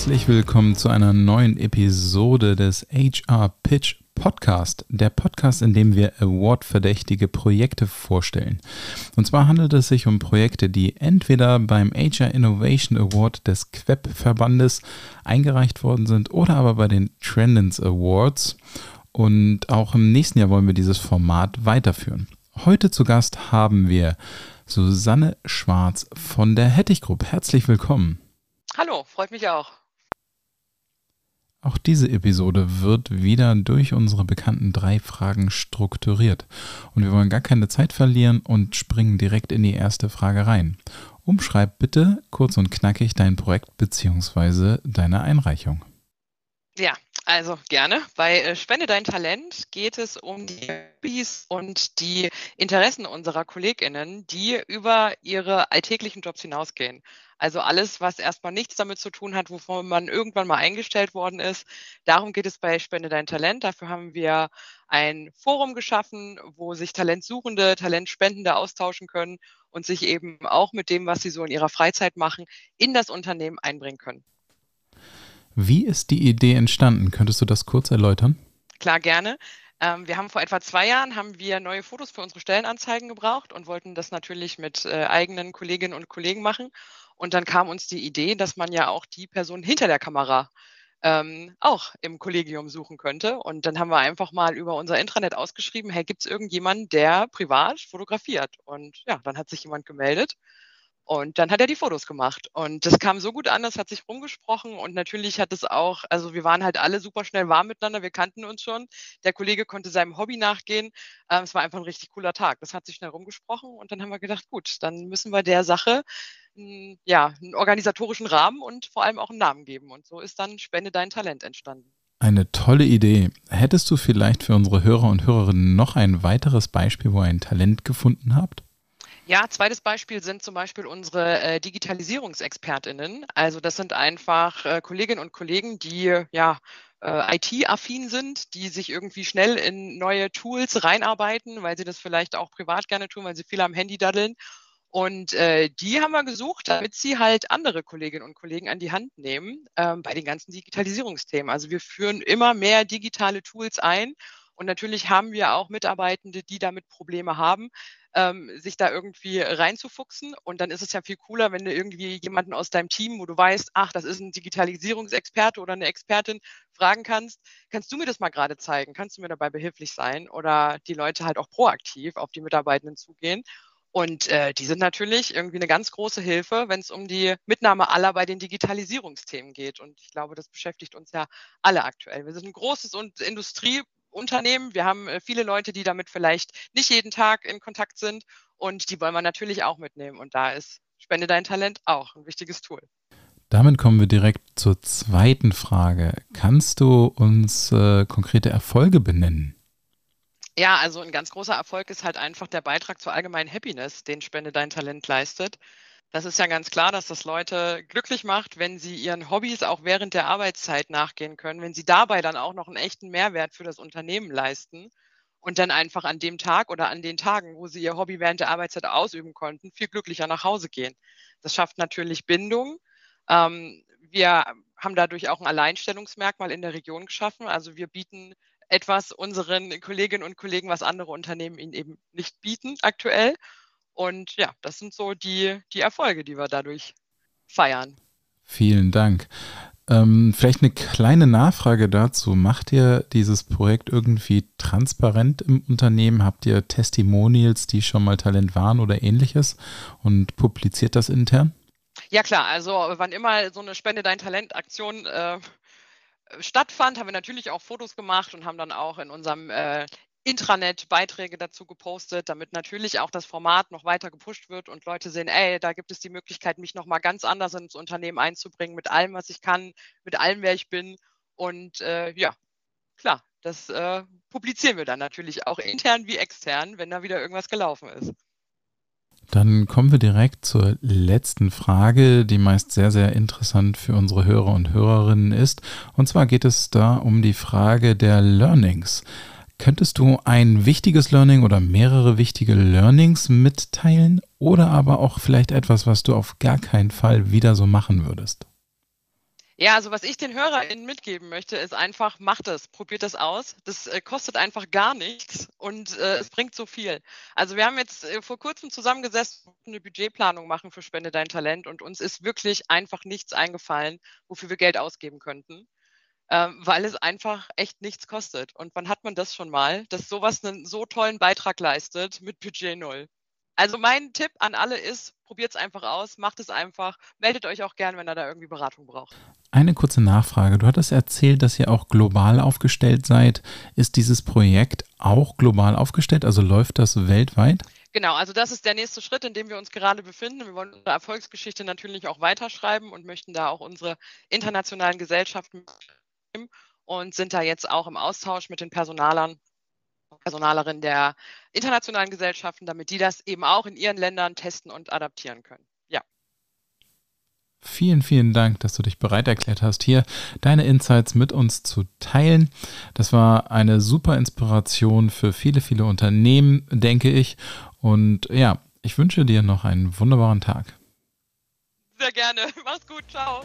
Herzlich willkommen zu einer neuen Episode des HR Pitch Podcast, der Podcast, in dem wir awardverdächtige Projekte vorstellen. Und zwar handelt es sich um Projekte, die entweder beim HR Innovation Award des QEP-Verbandes eingereicht worden sind oder aber bei den Trendens Awards. Und auch im nächsten Jahr wollen wir dieses Format weiterführen. Heute zu Gast haben wir Susanne Schwarz von der Hettich Group. Herzlich willkommen. Hallo, freut mich auch. Auch diese Episode wird wieder durch unsere bekannten drei Fragen strukturiert. Und wir wollen gar keine Zeit verlieren und springen direkt in die erste Frage rein. Umschreib bitte kurz und knackig dein Projekt bzw. deine Einreichung. Ja, also gerne. Bei äh, Spende dein Talent geht es um die Hobbys und die Interessen unserer KollegInnen, die über ihre alltäglichen Jobs hinausgehen. Also alles, was erstmal nichts damit zu tun hat, wovon man irgendwann mal eingestellt worden ist. Darum geht es bei Spende dein Talent. Dafür haben wir ein Forum geschaffen, wo sich Talentsuchende, Talentspendende austauschen können und sich eben auch mit dem, was sie so in ihrer Freizeit machen, in das Unternehmen einbringen können. Wie ist die Idee entstanden? Könntest du das kurz erläutern? Klar, gerne. Ähm, wir haben vor etwa zwei Jahren haben wir neue Fotos für unsere Stellenanzeigen gebraucht und wollten das natürlich mit äh, eigenen Kolleginnen und Kollegen machen. Und dann kam uns die Idee, dass man ja auch die Person hinter der Kamera ähm, auch im Kollegium suchen könnte. Und dann haben wir einfach mal über unser Intranet ausgeschrieben, hey, gibt es irgendjemanden, der privat fotografiert? Und ja, dann hat sich jemand gemeldet und dann hat er die Fotos gemacht. Und das kam so gut an, das hat sich rumgesprochen. Und natürlich hat es auch, also wir waren halt alle super schnell warm miteinander, wir kannten uns schon. Der Kollege konnte seinem Hobby nachgehen. Ähm, es war einfach ein richtig cooler Tag. Das hat sich schnell rumgesprochen. Und dann haben wir gedacht, gut, dann müssen wir der Sache ja, einen organisatorischen Rahmen und vor allem auch einen Namen geben. Und so ist dann Spende dein Talent entstanden. Eine tolle Idee. Hättest du vielleicht für unsere Hörer und Hörerinnen noch ein weiteres Beispiel, wo ihr ein Talent gefunden habt? Ja, zweites Beispiel sind zum Beispiel unsere äh, Digitalisierungsexpertinnen. Also das sind einfach äh, Kolleginnen und Kollegen, die ja äh, IT-affin sind, die sich irgendwie schnell in neue Tools reinarbeiten, weil sie das vielleicht auch privat gerne tun, weil sie viel am Handy daddeln. Und äh, die haben wir gesucht, damit sie halt andere Kolleginnen und Kollegen an die Hand nehmen ähm, bei den ganzen Digitalisierungsthemen. Also wir führen immer mehr digitale Tools ein und natürlich haben wir auch Mitarbeitende, die damit Probleme haben, ähm, sich da irgendwie reinzufuchsen. Und dann ist es ja viel cooler, wenn du irgendwie jemanden aus deinem Team, wo du weißt, ach, das ist ein Digitalisierungsexperte oder eine Expertin, fragen kannst, kannst du mir das mal gerade zeigen? Kannst du mir dabei behilflich sein? Oder die Leute halt auch proaktiv auf die Mitarbeitenden zugehen. Und äh, die sind natürlich irgendwie eine ganz große Hilfe, wenn es um die Mitnahme aller bei den Digitalisierungsthemen geht. Und ich glaube, das beschäftigt uns ja alle aktuell. Wir sind ein großes und Industrie Unternehmen. Wir haben äh, viele Leute, die damit vielleicht nicht jeden Tag in Kontakt sind und die wollen wir natürlich auch mitnehmen. Und da ist Spende dein Talent auch ein wichtiges Tool. Damit kommen wir direkt zur zweiten Frage. Kannst du uns äh, konkrete Erfolge benennen? Ja, also ein ganz großer Erfolg ist halt einfach der Beitrag zur allgemeinen Happiness, den Spende dein Talent leistet. Das ist ja ganz klar, dass das Leute glücklich macht, wenn sie ihren Hobbys auch während der Arbeitszeit nachgehen können, wenn sie dabei dann auch noch einen echten Mehrwert für das Unternehmen leisten und dann einfach an dem Tag oder an den Tagen, wo sie ihr Hobby während der Arbeitszeit ausüben konnten, viel glücklicher nach Hause gehen. Das schafft natürlich Bindung. Ähm, wir haben dadurch auch ein Alleinstellungsmerkmal in der Region geschaffen. Also wir bieten etwas unseren Kolleginnen und Kollegen, was andere Unternehmen ihnen eben nicht bieten aktuell. Und ja, das sind so die, die Erfolge, die wir dadurch feiern. Vielen Dank. Ähm, vielleicht eine kleine Nachfrage dazu. Macht ihr dieses Projekt irgendwie transparent im Unternehmen? Habt ihr Testimonials, die schon mal Talent waren oder ähnliches und publiziert das intern? Ja klar, also wann immer so eine Spende dein Talent Aktion äh, stattfand, haben wir natürlich auch Fotos gemacht und haben dann auch in unserem äh, Intranet Beiträge dazu gepostet, damit natürlich auch das Format noch weiter gepusht wird und Leute sehen, ey, da gibt es die Möglichkeit, mich nochmal ganz anders ins Unternehmen einzubringen, mit allem, was ich kann, mit allem, wer ich bin. Und äh, ja, klar, das äh, publizieren wir dann natürlich auch intern wie extern, wenn da wieder irgendwas gelaufen ist. Dann kommen wir direkt zur letzten Frage, die meist sehr, sehr interessant für unsere Hörer und Hörerinnen ist. Und zwar geht es da um die Frage der Learnings. Könntest du ein wichtiges Learning oder mehrere wichtige Learnings mitteilen oder aber auch vielleicht etwas, was du auf gar keinen Fall wieder so machen würdest? Ja, also was ich den HörerInnen mitgeben möchte, ist einfach, macht es, probiert es aus. Das äh, kostet einfach gar nichts und äh, es bringt so viel. Also wir haben jetzt äh, vor kurzem zusammengesessen, eine Budgetplanung machen für Spende dein Talent und uns ist wirklich einfach nichts eingefallen, wofür wir Geld ausgeben könnten, weil es einfach echt nichts kostet. Und wann hat man das schon mal, dass sowas einen so tollen Beitrag leistet mit Budget null? Also mein Tipp an alle ist, probiert es einfach aus, macht es einfach, meldet euch auch gern, wenn ihr da irgendwie Beratung braucht. Eine kurze Nachfrage. Du hattest erzählt, dass ihr auch global aufgestellt seid. Ist dieses Projekt auch global aufgestellt? Also läuft das weltweit? Genau, also das ist der nächste Schritt, in dem wir uns gerade befinden. Wir wollen unsere Erfolgsgeschichte natürlich auch weiterschreiben und möchten da auch unsere internationalen Gesellschaften und sind da jetzt auch im Austausch mit den Personalern Personalerin der internationalen Gesellschaften, damit die das eben auch in ihren Ländern testen und adaptieren können. Ja. Vielen, vielen Dank, dass du dich bereit erklärt hast, hier deine Insights mit uns zu teilen. Das war eine super Inspiration für viele, viele Unternehmen, denke ich. Und ja, ich wünsche dir noch einen wunderbaren Tag. Sehr gerne. Mach's gut. Ciao.